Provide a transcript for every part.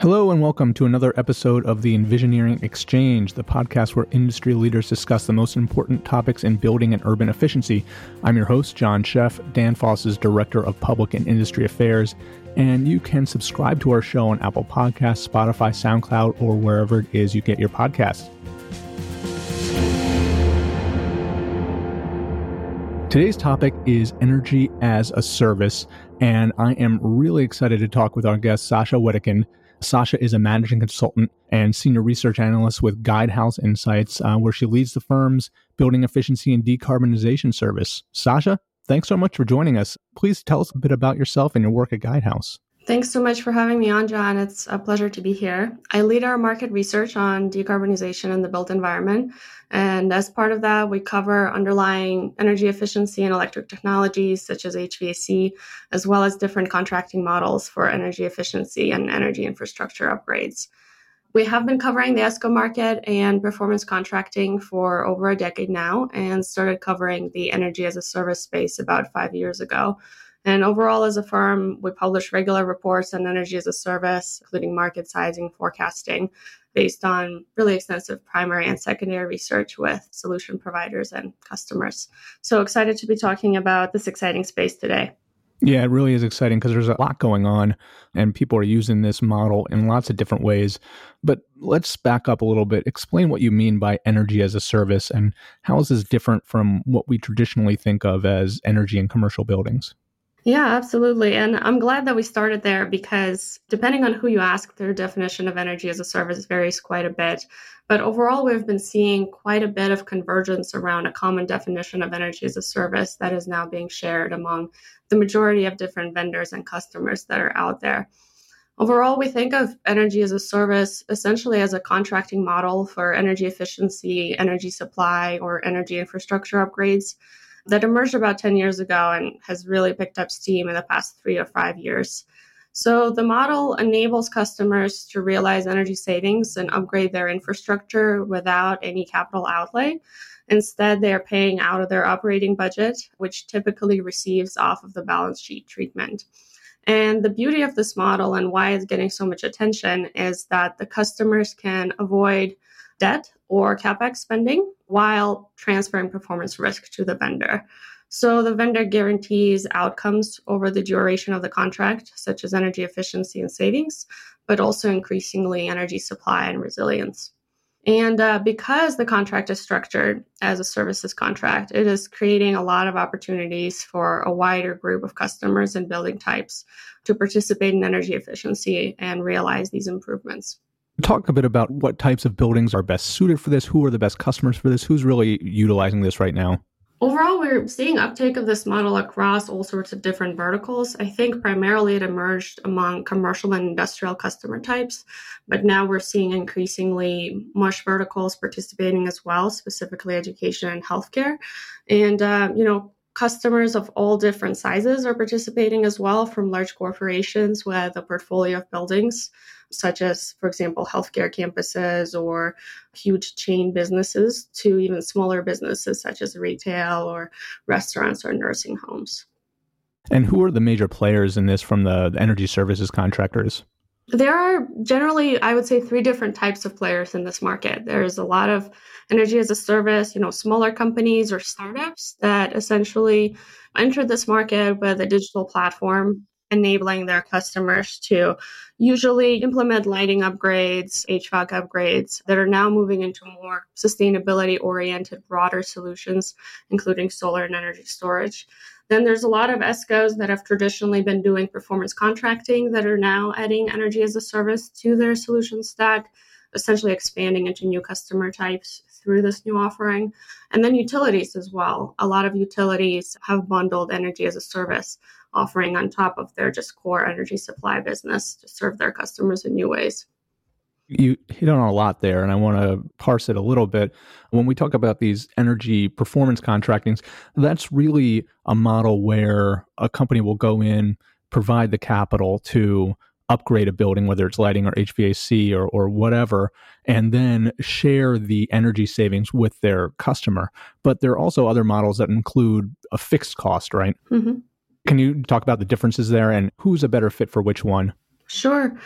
Hello, and welcome to another episode of the Envisioneering Exchange, the podcast where industry leaders discuss the most important topics in building and urban efficiency. I'm your host, John Sheff, Danfoss's Director of Public and Industry Affairs, and you can subscribe to our show on Apple Podcasts, Spotify, SoundCloud, or wherever it is you get your podcasts. Today's topic is energy as a service, and I am really excited to talk with our guest, Sasha Wedekind. Sasha is a managing consultant and senior research analyst with Guidehouse Insights, uh, where she leads the firm's building efficiency and decarbonization service. Sasha, thanks so much for joining us. Please tell us a bit about yourself and your work at Guidehouse. Thanks so much for having me on, John. It's a pleasure to be here. I lead our market research on decarbonization in the built environment. And as part of that, we cover underlying energy efficiency and electric technologies such as HVAC, as well as different contracting models for energy efficiency and energy infrastructure upgrades. We have been covering the ESCO market and performance contracting for over a decade now and started covering the energy as a service space about five years ago. And overall, as a firm, we publish regular reports on energy as a service, including market sizing, forecasting, based on really extensive primary and secondary research with solution providers and customers. So excited to be talking about this exciting space today. Yeah, it really is exciting because there's a lot going on and people are using this model in lots of different ways. But let's back up a little bit. Explain what you mean by energy as a service and how is this different from what we traditionally think of as energy in commercial buildings? Yeah, absolutely. And I'm glad that we started there because depending on who you ask, their definition of energy as a service varies quite a bit. But overall, we've been seeing quite a bit of convergence around a common definition of energy as a service that is now being shared among the majority of different vendors and customers that are out there. Overall, we think of energy as a service essentially as a contracting model for energy efficiency, energy supply, or energy infrastructure upgrades that emerged about 10 years ago and has really picked up steam in the past three or five years. So the model enables customers to realize energy savings and upgrade their infrastructure without any capital outlay. Instead, they are paying out of their operating budget, which typically receives off of the balance sheet treatment. And the beauty of this model and why it's getting so much attention is that the customers can avoid debt or capex spending while transferring performance risk to the vendor. So the vendor guarantees outcomes over the duration of the contract, such as energy efficiency and savings, but also increasingly energy supply and resilience. And uh, because the contract is structured as a services contract, it is creating a lot of opportunities for a wider group of customers and building types to participate in energy efficiency and realize these improvements. Talk a bit about what types of buildings are best suited for this. Who are the best customers for this? Who's really utilizing this right now? Overall, we're seeing uptake of this model across all sorts of different verticals. I think primarily it emerged among commercial and industrial customer types, but now we're seeing increasingly MUSH verticals participating as well, specifically education and healthcare. And, uh, you know, customers of all different sizes are participating as well, from large corporations with a portfolio of buildings such as, for example, healthcare campuses or huge chain businesses, to even smaller businesses such as retail or restaurants or nursing homes. And who are the major players in this from the energy services contractors? There are generally, I would say, three different types of players in this market. There's a lot of energy as a service, you know, smaller companies or startups that essentially entered this market with a digital platform enabling their customers to usually implement lighting upgrades, HVAC upgrades that are now moving into more sustainability oriented, broader solutions, including solar and energy storage. Then there's a lot of ESCOs that have traditionally been doing performance contracting that are now adding energy as a service to their solution stack, essentially expanding into new customer types through this new offering. And then utilities as well. A lot of utilities have bundled energy as a service offering on top of their just core energy supply business to serve their customers in new ways. You hit on a lot there, and I want to parse it a little bit. When we talk about these energy performance contractings, that's really a model where a company will go in, provide the capital to upgrade a building, whether it's lighting or HVAC or, or whatever, and then share the energy savings with their customer. But there are also other models that include a fixed cost, right? Mm-hmm. Can you talk about the differences there and who's a better fit for which one? Sure.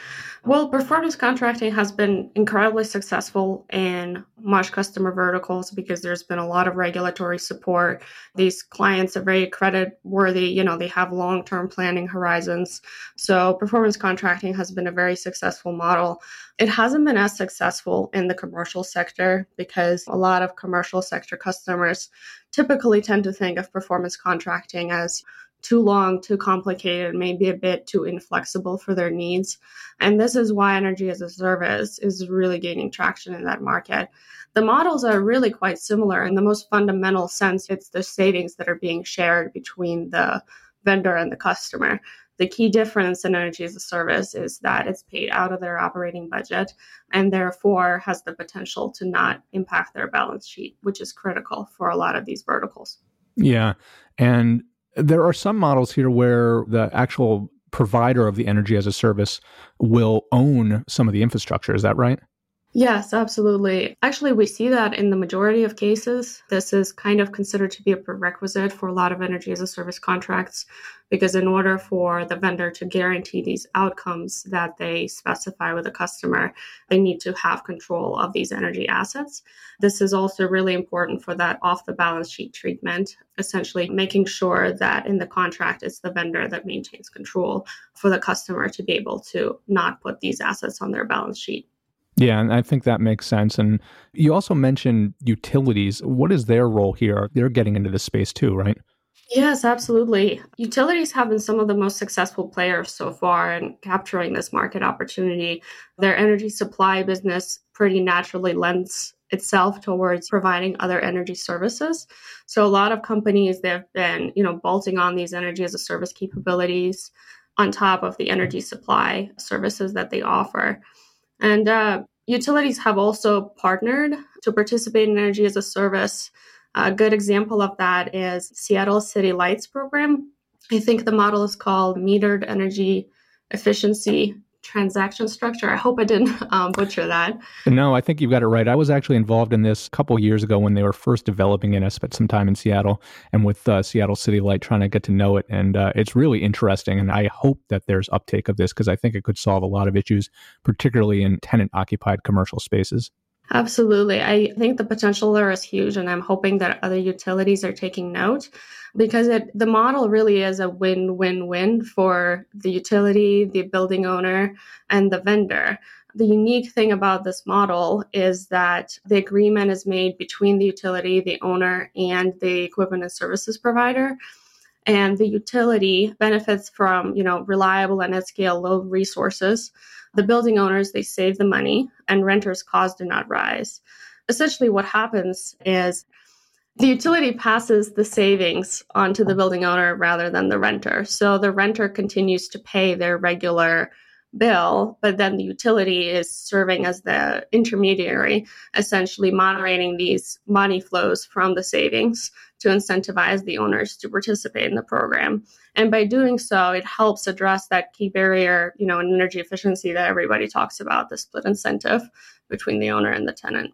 Well, performance contracting has been incredibly successful in MUSH customer verticals because there's been a lot of regulatory support. These clients are very credit worthy, you know, they have long term planning horizons. So, performance contracting has been a very successful model. It hasn't been as successful in the commercial sector because a lot of commercial sector customers typically tend to think of performance contracting as too long, too complicated, maybe a bit too inflexible for their needs. And this is why energy as a service is really gaining traction in that market. The models are really quite similar. In the most fundamental sense, it's the savings that are being shared between the vendor and the customer. The key difference in energy as a service is that it's paid out of their operating budget and therefore has the potential to not impact their balance sheet, which is critical for a lot of these verticals. Yeah. And there are some models here where the actual provider of the energy as a service will own some of the infrastructure. Is that right? Yes, absolutely. Actually, we see that in the majority of cases. This is kind of considered to be a prerequisite for a lot of energy as a service contracts because, in order for the vendor to guarantee these outcomes that they specify with the customer, they need to have control of these energy assets. This is also really important for that off the balance sheet treatment, essentially making sure that in the contract it's the vendor that maintains control for the customer to be able to not put these assets on their balance sheet. Yeah, and I think that makes sense. And you also mentioned utilities. What is their role here? They're getting into this space too, right? Yes, absolutely. Utilities have been some of the most successful players so far in capturing this market opportunity. Their energy supply business pretty naturally lends itself towards providing other energy services. So a lot of companies they've been, you know, bolting on these energy as a service capabilities on top of the energy supply services that they offer. And uh, utilities have also partnered to participate in energy as a service. A good example of that is Seattle City Lights program. I think the model is called metered energy efficiency transaction structure. I hope I didn't um, butcher that. No, I think you've got it right. I was actually involved in this a couple years ago when they were first developing it. I spent some time in Seattle and with uh, Seattle City Light trying to get to know it. And uh, it's really interesting. And I hope that there's uptake of this because I think it could solve a lot of issues, particularly in tenant occupied commercial spaces. Absolutely. I think the potential there is huge, and I'm hoping that other utilities are taking note because it, the model really is a win win win for the utility, the building owner, and the vendor. The unique thing about this model is that the agreement is made between the utility, the owner, and the equipment and services provider and the utility benefits from you know reliable and at scale low resources. The building owners they save the money and renters costs do not rise. Essentially what happens is the utility passes the savings onto the building owner rather than the renter. So the renter continues to pay their regular bill, but then the utility is serving as the intermediary, essentially moderating these money flows from the savings to incentivize the owners to participate in the program. And by doing so, it helps address that key barrier, you know, in energy efficiency that everybody talks about, the split incentive between the owner and the tenant.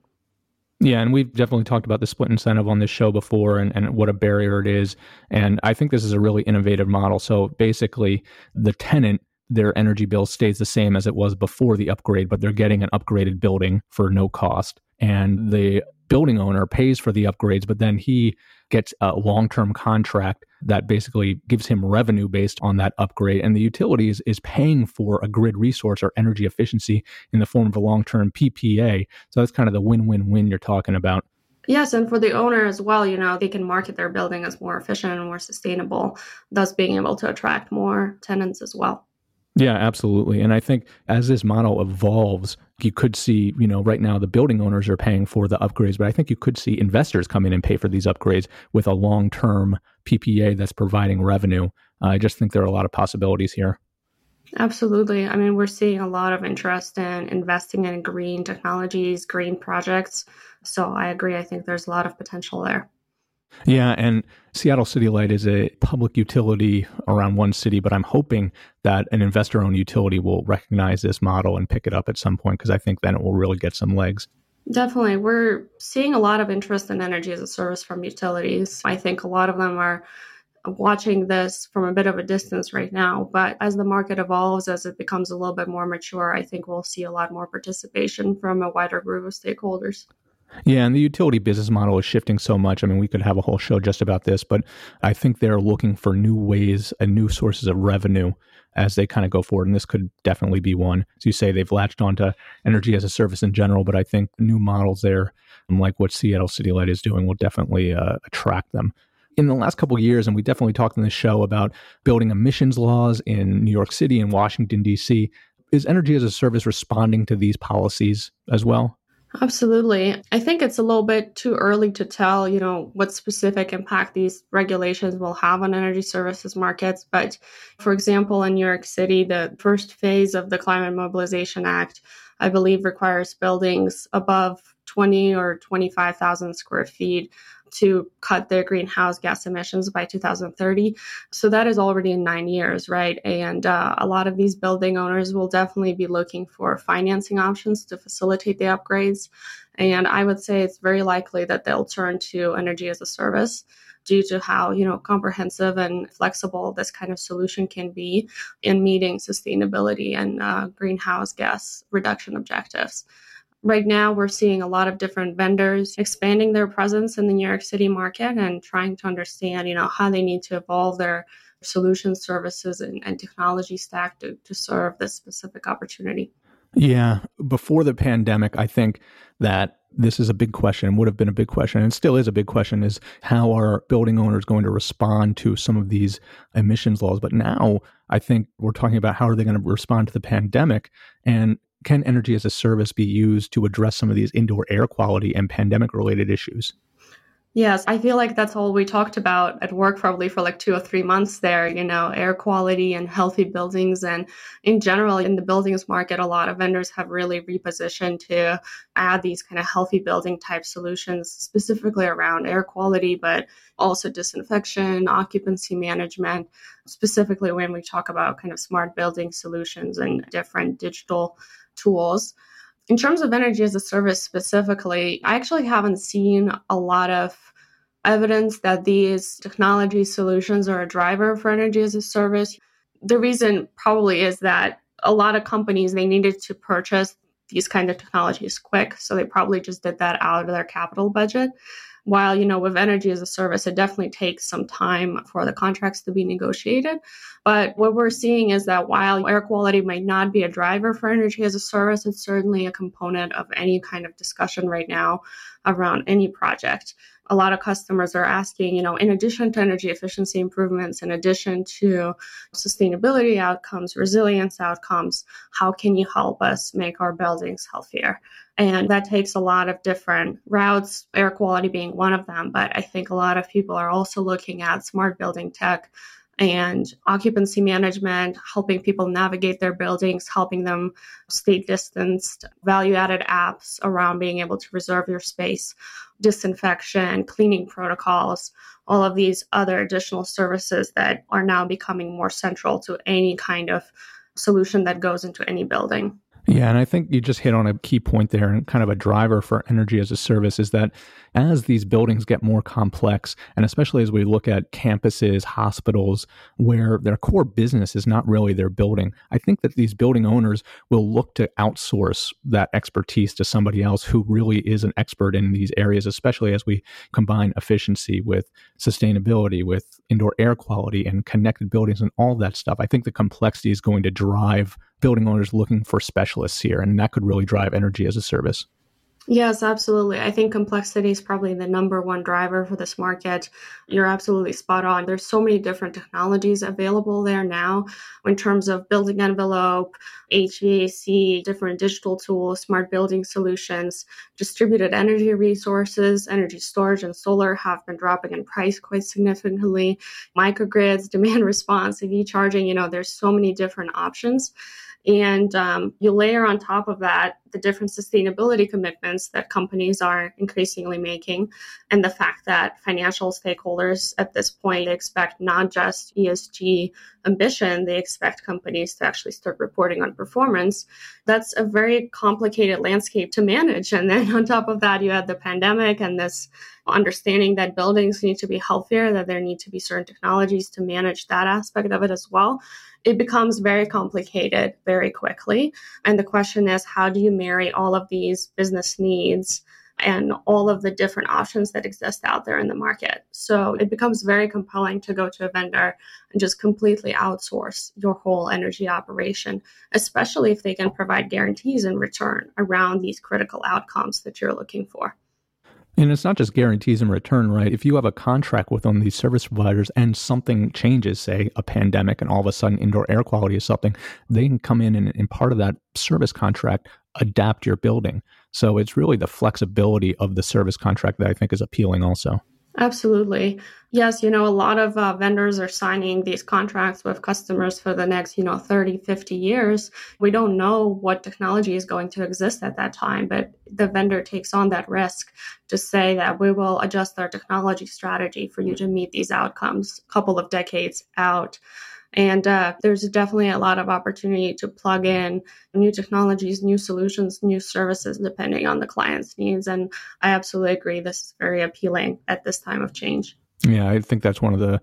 Yeah, and we've definitely talked about the split incentive on this show before and, and what a barrier it is. And I think this is a really innovative model. So basically, the tenant their energy bill stays the same as it was before the upgrade, but they're getting an upgraded building for no cost. And the building owner pays for the upgrades, but then he gets a long term contract that basically gives him revenue based on that upgrade. And the utilities is paying for a grid resource or energy efficiency in the form of a long term PPA. So that's kind of the win win win you're talking about. Yes, and for the owner as well, you know, they can market their building as more efficient and more sustainable, thus being able to attract more tenants as well. Yeah, absolutely. And I think as this model evolves, you could see, you know, right now the building owners are paying for the upgrades, but I think you could see investors come in and pay for these upgrades with a long term PPA that's providing revenue. Uh, I just think there are a lot of possibilities here. Absolutely. I mean, we're seeing a lot of interest in investing in green technologies, green projects. So I agree. I think there's a lot of potential there. Yeah, and Seattle City Light is a public utility around one city, but I'm hoping that an investor owned utility will recognize this model and pick it up at some point because I think then it will really get some legs. Definitely. We're seeing a lot of interest in energy as a service from utilities. I think a lot of them are watching this from a bit of a distance right now. But as the market evolves, as it becomes a little bit more mature, I think we'll see a lot more participation from a wider group of stakeholders. Yeah, and the utility business model is shifting so much. I mean, we could have a whole show just about this, but I think they're looking for new ways and new sources of revenue as they kind of go forward. And this could definitely be one. As you say, they've latched onto energy as a service in general, but I think new models there, like what Seattle City Light is doing, will definitely uh, attract them. In the last couple years, and we definitely talked in the show about building emissions laws in New York City and Washington, D.C. Is energy as a service responding to these policies as well? Absolutely. I think it's a little bit too early to tell, you know, what specific impact these regulations will have on energy services markets. But for example, in New York City, the first phase of the Climate Mobilization Act, I believe, requires buildings above 20 or 25,000 square feet to cut their greenhouse gas emissions by 2030. So that is already in nine years, right? And uh, a lot of these building owners will definitely be looking for financing options to facilitate the upgrades. And I would say it's very likely that they'll turn to energy as a service due to how you know comprehensive and flexible this kind of solution can be in meeting sustainability and uh, greenhouse gas reduction objectives. Right now, we're seeing a lot of different vendors expanding their presence in the New York City market and trying to understand, you know, how they need to evolve their solution services and, and technology stack to, to serve this specific opportunity. Yeah. Before the pandemic, I think that this is a big question, would have been a big question, and still is a big question is how are building owners going to respond to some of these emissions laws? But now I think we're talking about how are they going to respond to the pandemic. And can energy as a service be used to address some of these indoor air quality and pandemic related issues? Yes, I feel like that's all we talked about at work probably for like two or three months there, you know, air quality and healthy buildings. And in general, in the buildings market, a lot of vendors have really repositioned to add these kind of healthy building type solutions, specifically around air quality, but also disinfection, occupancy management, specifically when we talk about kind of smart building solutions and different digital tools. In terms of energy as a service specifically, I actually haven't seen a lot of evidence that these technology solutions are a driver for energy as a service. The reason probably is that a lot of companies they needed to purchase these kind of technologies quick, so they probably just did that out of their capital budget while you know with energy as a service it definitely takes some time for the contracts to be negotiated. But what we're seeing is that while air quality might not be a driver for energy as a service it's certainly a component of any kind of discussion right now around any project a lot of customers are asking, you know, in addition to energy efficiency improvements, in addition to sustainability outcomes, resilience outcomes, how can you help us make our buildings healthier? And that takes a lot of different routes, air quality being one of them. But I think a lot of people are also looking at smart building tech and occupancy management, helping people navigate their buildings, helping them stay distanced, value added apps around being able to reserve your space, disinfection, cleaning protocols, all of these other additional services that are now becoming more central to any kind of solution that goes into any building. Yeah, and I think you just hit on a key point there and kind of a driver for energy as a service is that as these buildings get more complex, and especially as we look at campuses, hospitals, where their core business is not really their building, I think that these building owners will look to outsource that expertise to somebody else who really is an expert in these areas, especially as we combine efficiency with sustainability, with indoor air quality and connected buildings and all that stuff. I think the complexity is going to drive building owners looking for specialists here, and that could really drive energy as a service. Yes, absolutely. I think complexity is probably the number one driver for this market. You're absolutely spot on. There's so many different technologies available there now in terms of building envelope, HVAC, different digital tools, smart building solutions, distributed energy resources, energy storage and solar have been dropping in price quite significantly. Microgrids, demand response, EV charging, you know, there's so many different options. And um, you layer on top of that the different sustainability commitments that companies are increasingly making, and the fact that financial stakeholders at this point expect not just ESG ambition, they expect companies to actually start reporting on performance. That's a very complicated landscape to manage. And then on top of that, you had the pandemic and this understanding that buildings need to be healthier, that there need to be certain technologies to manage that aspect of it as well it becomes very complicated very quickly. And the question is, how do you marry all of these business needs and all of the different options that exist out there in the market? So it becomes very compelling to go to a vendor and just completely outsource your whole energy operation, especially if they can provide guarantees in return around these critical outcomes that you're looking for. And it's not just guarantees in return, right? If you have a contract with one of these service providers and something changes, say a pandemic, and all of a sudden indoor air quality is something, they can come in and, in part of that service contract, adapt your building. So it's really the flexibility of the service contract that I think is appealing also. Absolutely. Yes, you know, a lot of uh, vendors are signing these contracts with customers for the next, you know, 30, 50 years. We don't know what technology is going to exist at that time, but the vendor takes on that risk to say that we will adjust our technology strategy for you to meet these outcomes a couple of decades out. And uh, there's definitely a lot of opportunity to plug in new technologies, new solutions, new services, depending on the client's needs. And I absolutely agree. This is very appealing at this time of change. Yeah, I think that's one of the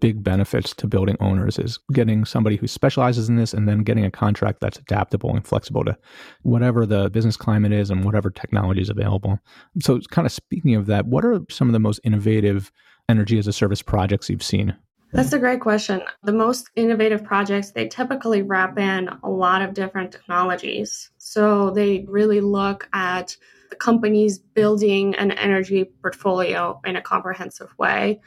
big benefits to building owners is getting somebody who specializes in this and then getting a contract that's adaptable and flexible to whatever the business climate is and whatever technology is available. So, kind of speaking of that, what are some of the most innovative energy as a service projects you've seen? That's a great question. The most innovative projects, they typically wrap in a lot of different technologies. So they really look at the companies building an energy portfolio in a comprehensive way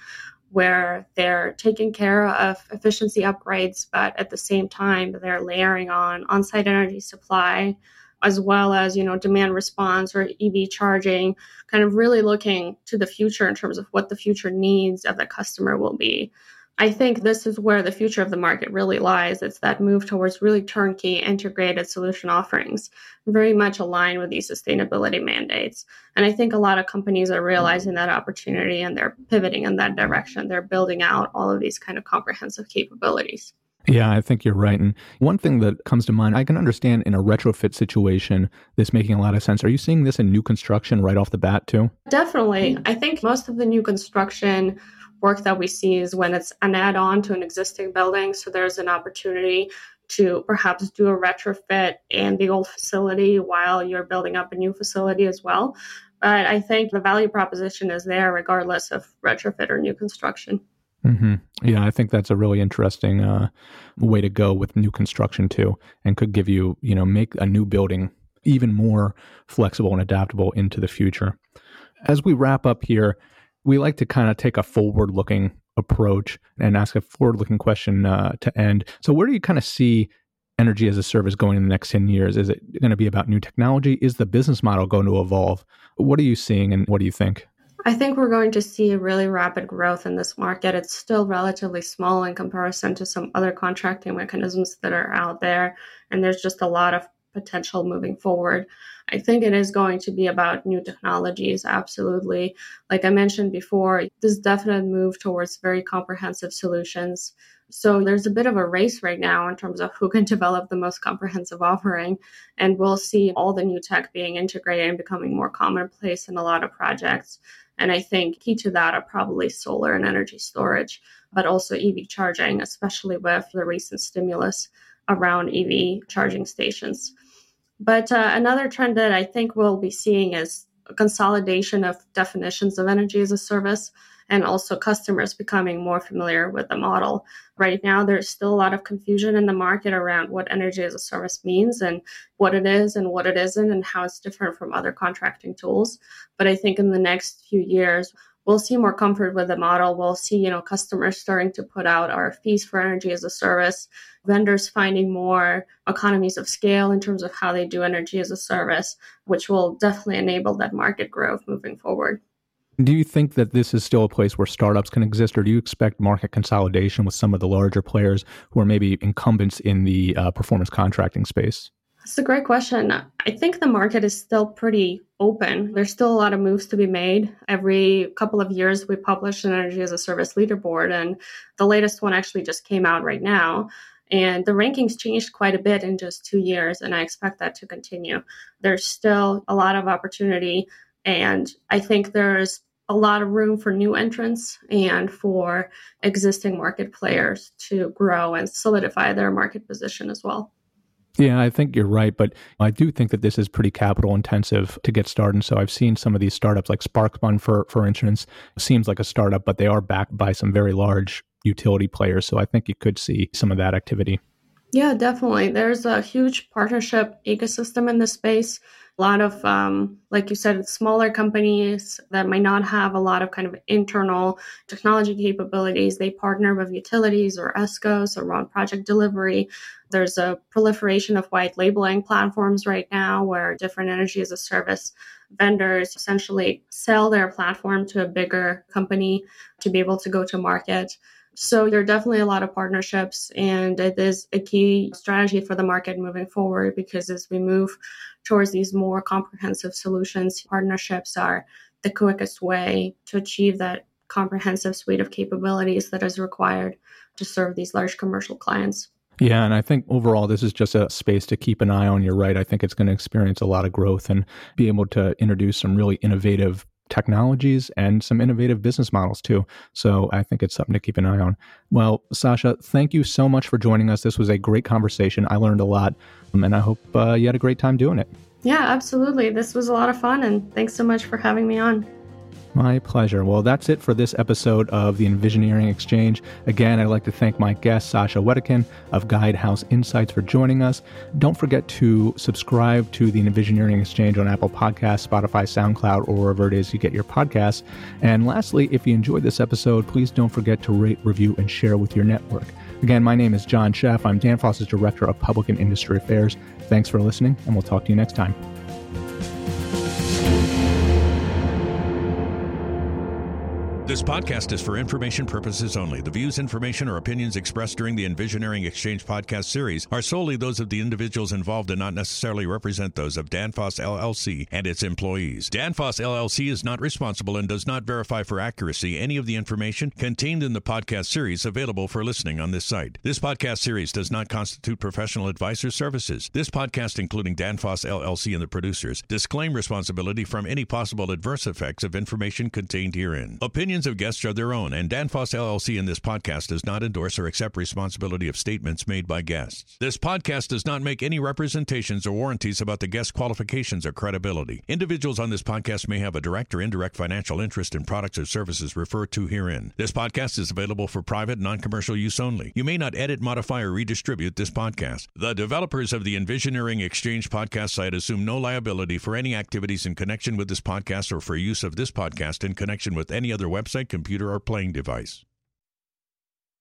where they're taking care of efficiency upgrades, but at the same time, they're layering on on site energy supply as well as you know demand response or ev charging kind of really looking to the future in terms of what the future needs of the customer will be I think this is where the future of the market really lies. It's that move towards really turnkey integrated solution offerings, very much aligned with these sustainability mandates. And I think a lot of companies are realizing that opportunity and they're pivoting in that direction. They're building out all of these kind of comprehensive capabilities. Yeah, I think you're right. And one thing that comes to mind, I can understand in a retrofit situation, this making a lot of sense. Are you seeing this in new construction right off the bat too? Definitely. I think most of the new construction work that we see is when it's an add on to an existing building. So there's an opportunity to perhaps do a retrofit in the old facility while you're building up a new facility as well. But I think the value proposition is there regardless of retrofit or new construction. Mm-hmm. Yeah, I think that's a really interesting uh, way to go with new construction too, and could give you, you know, make a new building even more flexible and adaptable into the future. As we wrap up here, we like to kind of take a forward looking approach and ask a forward looking question uh, to end. So, where do you kind of see energy as a service going in the next 10 years? Is it going to be about new technology? Is the business model going to evolve? What are you seeing and what do you think? I think we're going to see a really rapid growth in this market. It's still relatively small in comparison to some other contracting mechanisms that are out there. And there's just a lot of potential moving forward. I think it is going to be about new technologies, absolutely. Like I mentioned before, this definite move towards very comprehensive solutions. So there's a bit of a race right now in terms of who can develop the most comprehensive offering. And we'll see all the new tech being integrated and becoming more commonplace in a lot of projects. And I think key to that are probably solar and energy storage, but also EV charging, especially with the recent stimulus around EV charging stations. But uh, another trend that I think we'll be seeing is consolidation of definitions of energy as a service and also customers becoming more familiar with the model. Right now, there's still a lot of confusion in the market around what energy as a service means and what it is and what it isn't and how it's different from other contracting tools. But I think in the next few years, we'll see more comfort with the model. We'll see, you know, customers starting to put out RFPs for energy as a service, vendors finding more economies of scale in terms of how they do energy as a service, which will definitely enable that market growth moving forward. Do you think that this is still a place where startups can exist, or do you expect market consolidation with some of the larger players who are maybe incumbents in the uh, performance contracting space? That's a great question. I think the market is still pretty open. There's still a lot of moves to be made. Every couple of years, we publish an energy as a service leaderboard, and the latest one actually just came out right now. And the rankings changed quite a bit in just two years, and I expect that to continue. There's still a lot of opportunity, and I think there's a lot of room for new entrants and for existing market players to grow and solidify their market position as well. Yeah, I think you're right, but I do think that this is pretty capital intensive to get started. And So I've seen some of these startups like Sparkfund, for for instance, seems like a startup, but they are backed by some very large utility players. So I think you could see some of that activity. Yeah, definitely. There's a huge partnership ecosystem in this space a lot of um, like you said smaller companies that might not have a lot of kind of internal technology capabilities. They partner with utilities or escos around project delivery. There's a proliferation of white labeling platforms right now where different energy as a service vendors essentially sell their platform to a bigger company to be able to go to market. So there are definitely a lot of partnerships, and it is a key strategy for the market moving forward because as we move towards these more comprehensive solutions, partnerships are the quickest way to achieve that comprehensive suite of capabilities that is required to serve these large commercial clients. Yeah, and I think overall this is just a space to keep an eye on. You're right. I think it's going to experience a lot of growth and be able to introduce some really innovative technologies and some innovative business models too. So I think it's something to keep an eye on. Well, Sasha, thank you so much for joining us. This was a great conversation. I learned a lot, um, and I hope uh, you had a great time doing it. Yeah, absolutely. This was a lot of fun, and thanks so much for having me on. My pleasure. Well, that's it for this episode of the Envisioneering Exchange. Again, I'd like to thank my guest, Sasha Wedekind of Guidehouse Insights, for joining us. Don't forget to subscribe to the Envisioneering Exchange on Apple Podcasts, Spotify, SoundCloud, or wherever it is you get your podcasts. And lastly, if you enjoyed this episode, please don't forget to rate, review, and share with your network. Again, my name is John Sheff. I'm Danfoss's Director of Public and Industry Affairs. Thanks for listening, and we'll talk to you next time. This podcast is for information purposes only. The views, information, or opinions expressed during the Envisioneering Exchange podcast series are solely those of the individuals involved and not necessarily represent those of Danfoss LLC and its employees. Danfoss LLC is not responsible and does not verify for accuracy any of the information contained in the podcast series available for listening on this site. This podcast series does not constitute professional advice or services. This podcast, including Danfoss LLC and the producers, disclaim responsibility from any possible adverse effects of information contained herein. Opinions opinions of guests are their own, and Danfoss LLC in this podcast does not endorse or accept responsibility of statements made by guests. This podcast does not make any representations or warranties about the guest qualifications or credibility. Individuals on this podcast may have a direct or indirect financial interest in products or services referred to herein. This podcast is available for private, non commercial use only. You may not edit, modify, or redistribute this podcast. The developers of the Envisioneering Exchange podcast site assume no liability for any activities in connection with this podcast or for use of this podcast in connection with any other website website, computer, or playing device.